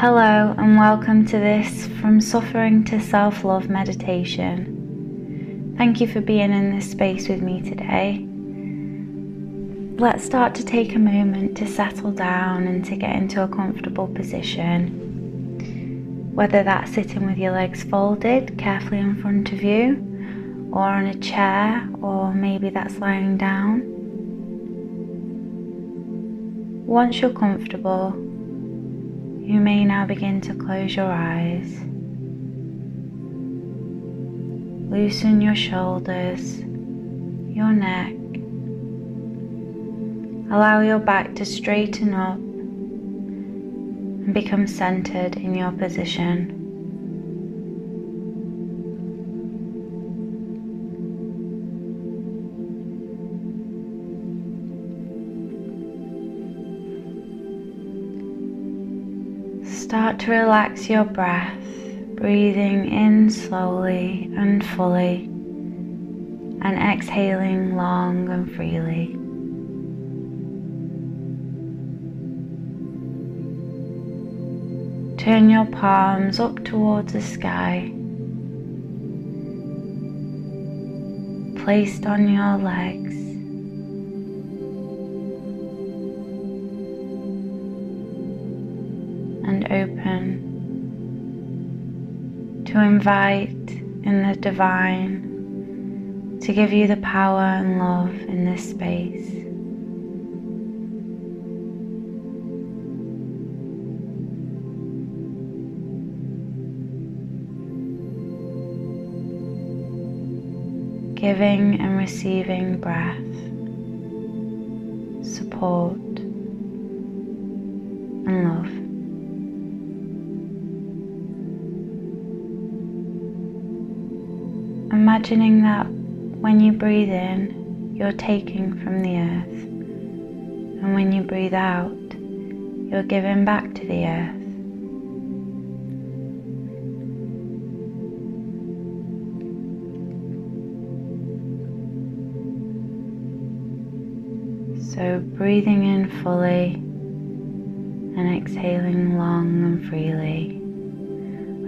Hello, and welcome to this From Suffering to Self Love meditation. Thank you for being in this space with me today. Let's start to take a moment to settle down and to get into a comfortable position. Whether that's sitting with your legs folded carefully in front of you, or on a chair, or maybe that's lying down. Once you're comfortable, you may now begin to close your eyes. Loosen your shoulders, your neck. Allow your back to straighten up and become centered in your position. Start to relax your breath, breathing in slowly and fully, and exhaling long and freely. Turn your palms up towards the sky, placed on your legs. Open to invite in the divine to give you the power and love in this space. Giving and receiving breath, support, and love. Imagining that when you breathe in, you're taking from the earth, and when you breathe out, you're giving back to the earth. So, breathing in fully and exhaling long and freely.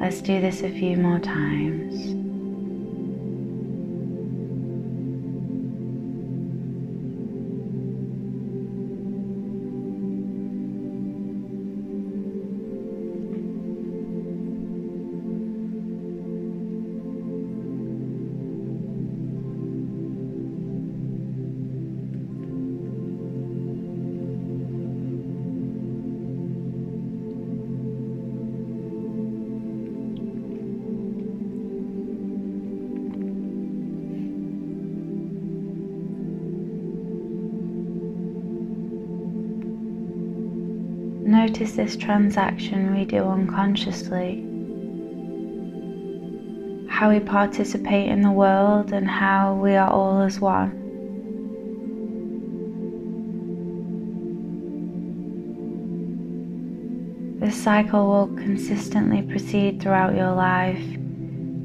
Let's do this a few more times. Notice this transaction we do unconsciously. How we participate in the world and how we are all as one. This cycle will consistently proceed throughout your life,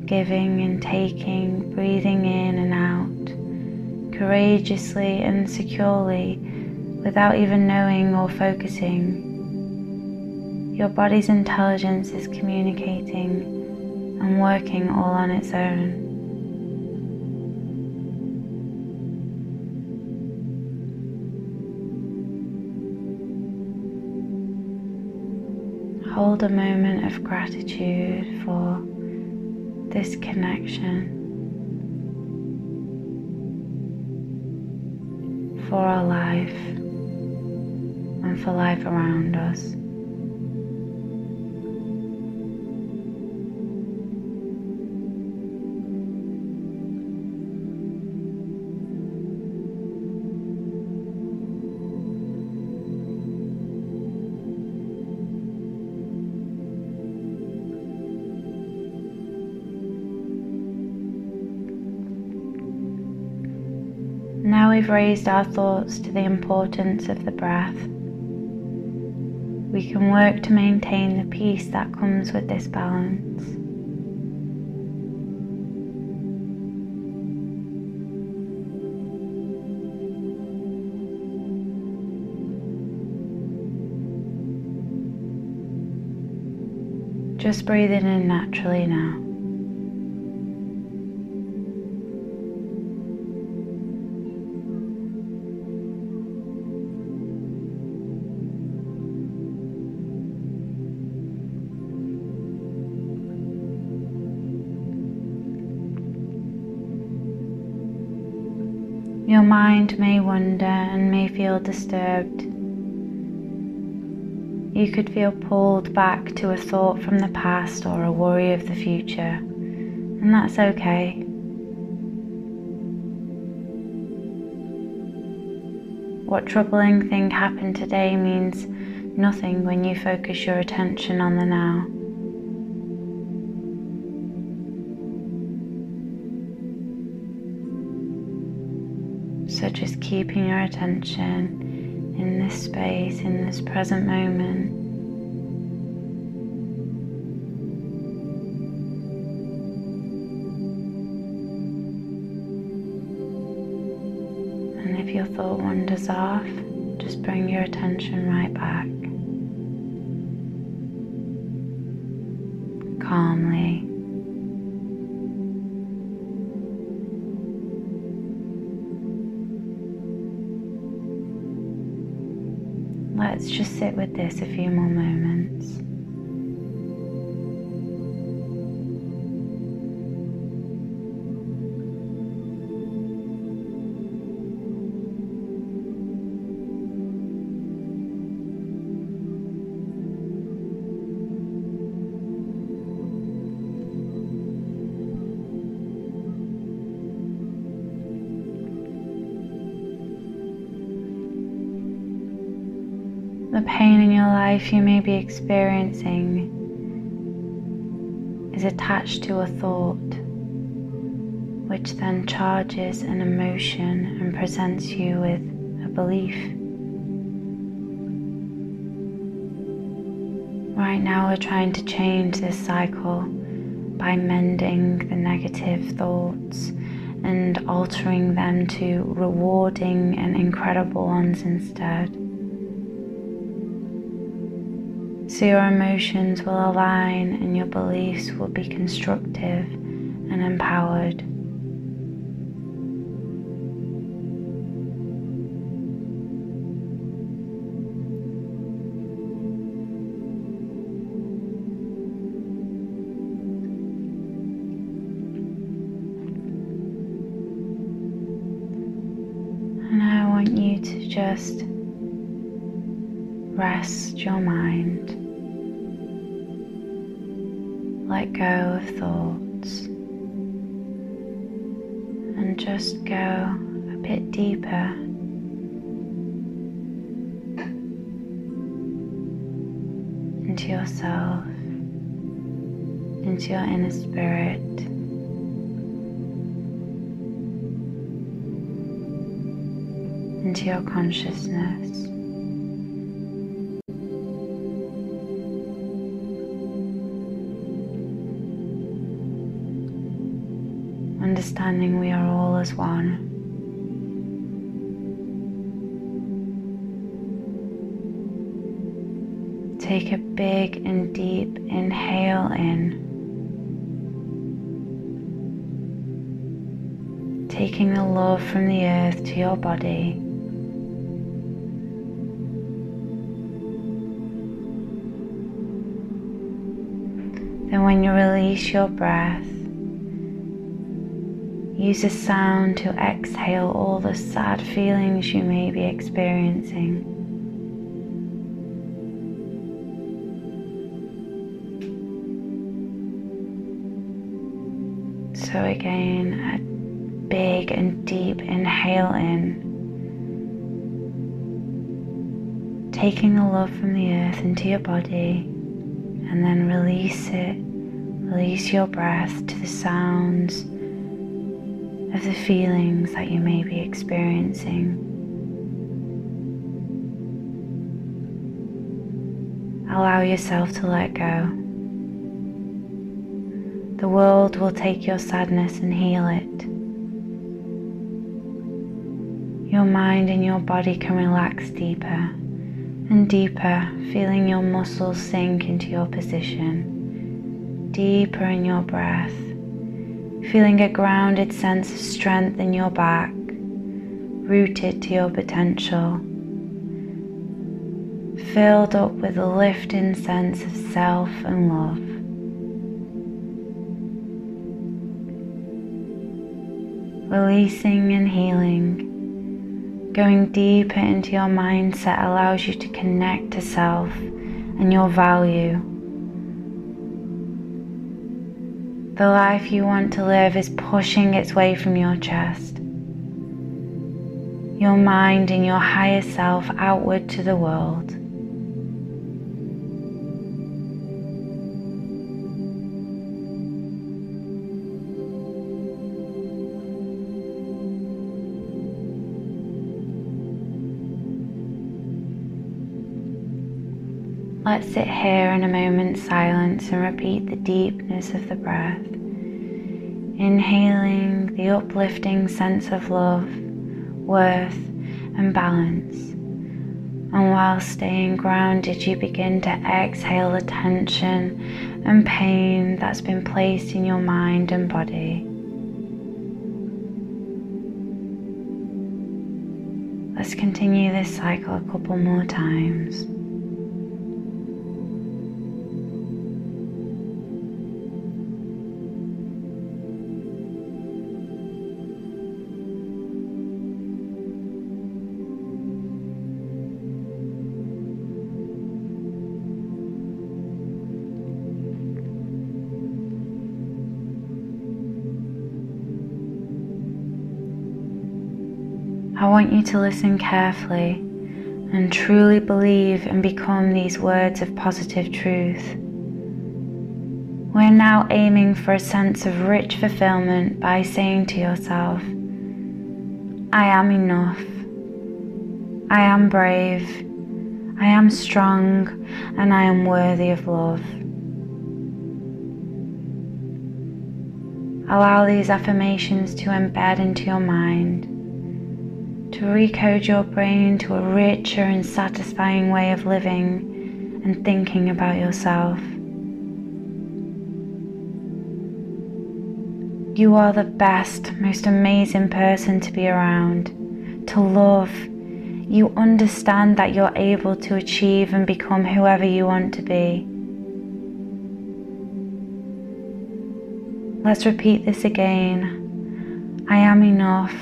giving and taking, breathing in and out, courageously and securely without even knowing or focusing. Your body's intelligence is communicating and working all on its own. Hold a moment of gratitude for this connection, for our life, and for life around us. We've raised our thoughts to the importance of the breath. We can work to maintain the peace that comes with this balance. Just breathing in naturally now. Your mind may wander and may feel disturbed. You could feel pulled back to a thought from the past or a worry of the future, and that's okay. What troubling thing happened today means nothing when you focus your attention on the now. So just keeping your attention in this space, in this present moment. And if your thought wanders off, just bring your attention right back. Let's just sit with this a few more moments. The pain in your life you may be experiencing is attached to a thought, which then charges an emotion and presents you with a belief. Right now, we're trying to change this cycle by mending the negative thoughts and altering them to rewarding and incredible ones instead. So your emotions will align and your beliefs will be constructive and empowered. And I want you to just rest your mind let go of thoughts and just go a bit deeper. Into yourself, into your inner spirit, into your consciousness. Understanding we are all as one. Take a big and deep inhale in, taking the love from the earth to your body. Then, when you release your breath, Use a sound to exhale all the sad feelings you may be experiencing. So, again, a big and deep inhale in, taking the love from the earth into your body, and then release it. Release your breath to the sounds of the feelings that you may be experiencing. Allow yourself to let go. The world will take your sadness and heal it. Your mind and your body can relax deeper and deeper, feeling your muscles sink into your position deeper in your breath, feeling a grounded sense of strength in your back, rooted to your potential, filled up with a lifting sense of self and love. Releasing and healing, going deeper into your mindset allows you to connect to self and your value The life you want to live is pushing its way from your chest, your mind and your higher self outward to the world. Let's sit here in a moment's silence and repeat the deepness of the breath. Inhaling the uplifting sense of love, worth, and balance. And while staying grounded, you begin to exhale the tension and pain that's been placed in your mind and body. Let's continue this cycle a couple more times. I want you to listen carefully and truly believe and become these words of positive truth. We're now aiming for a sense of rich fulfillment by saying to yourself, I am enough. I am brave. I am strong and I am worthy of love. Allow these affirmations to embed into your mind to recode your brain to a richer and satisfying way of living and thinking about yourself. You are the best, most amazing person to be around, to love. You understand that you're able to achieve and become whoever you want to be. Let's repeat this again. I am enough.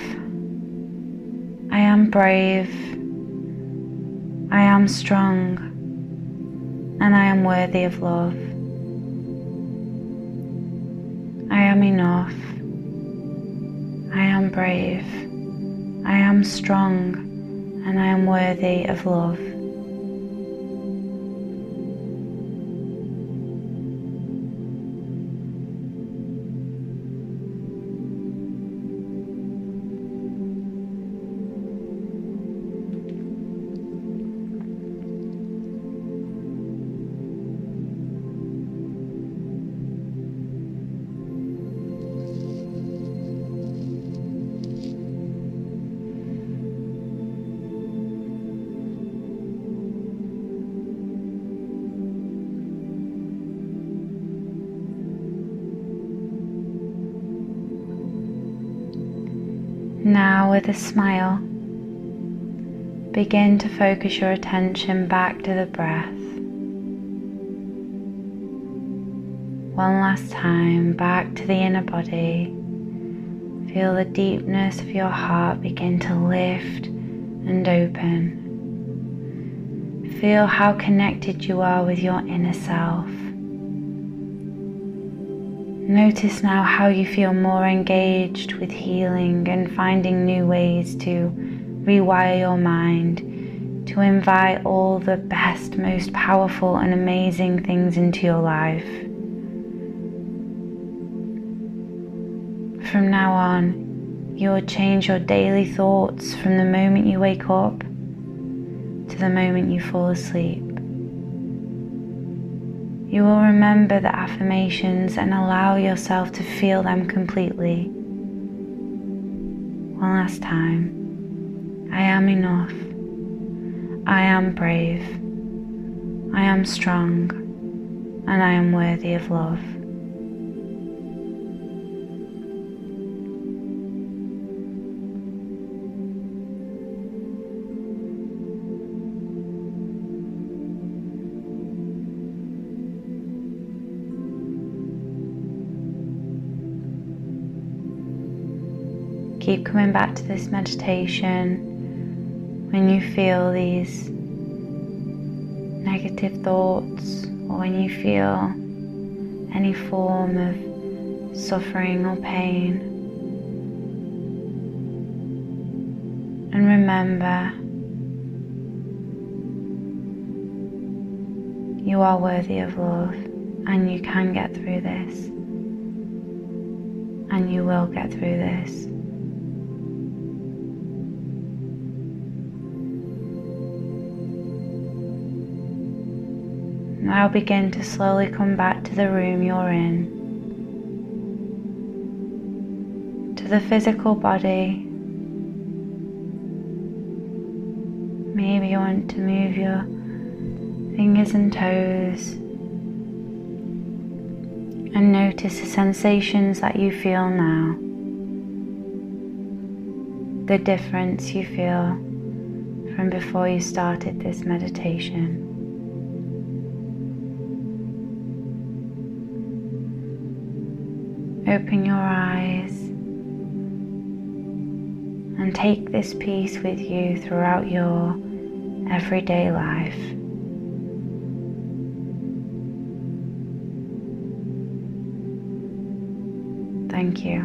I am brave. I am strong. And I am worthy of love. I am enough. I am brave. I am strong. And I am worthy of love. Now, with a smile, begin to focus your attention back to the breath. One last time, back to the inner body. Feel the deepness of your heart begin to lift and open. Feel how connected you are with your inner self. Notice now how you feel more engaged with healing and finding new ways to rewire your mind, to invite all the best, most powerful, and amazing things into your life. From now on, you will change your daily thoughts from the moment you wake up to the moment you fall asleep. You will remember the affirmations and allow yourself to feel them completely. One last time. I am enough. I am brave. I am strong. And I am worthy of love. Keep coming back to this meditation when you feel these negative thoughts or when you feel any form of suffering or pain. And remember, you are worthy of love and you can get through this. And you will get through this. Now begin to slowly come back to the room you're in. To the physical body. Maybe you want to move your fingers and toes and notice the sensations that you feel now, the difference you feel from before you started this meditation. Open your eyes and take this peace with you throughout your everyday life. Thank you.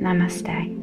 Namaste.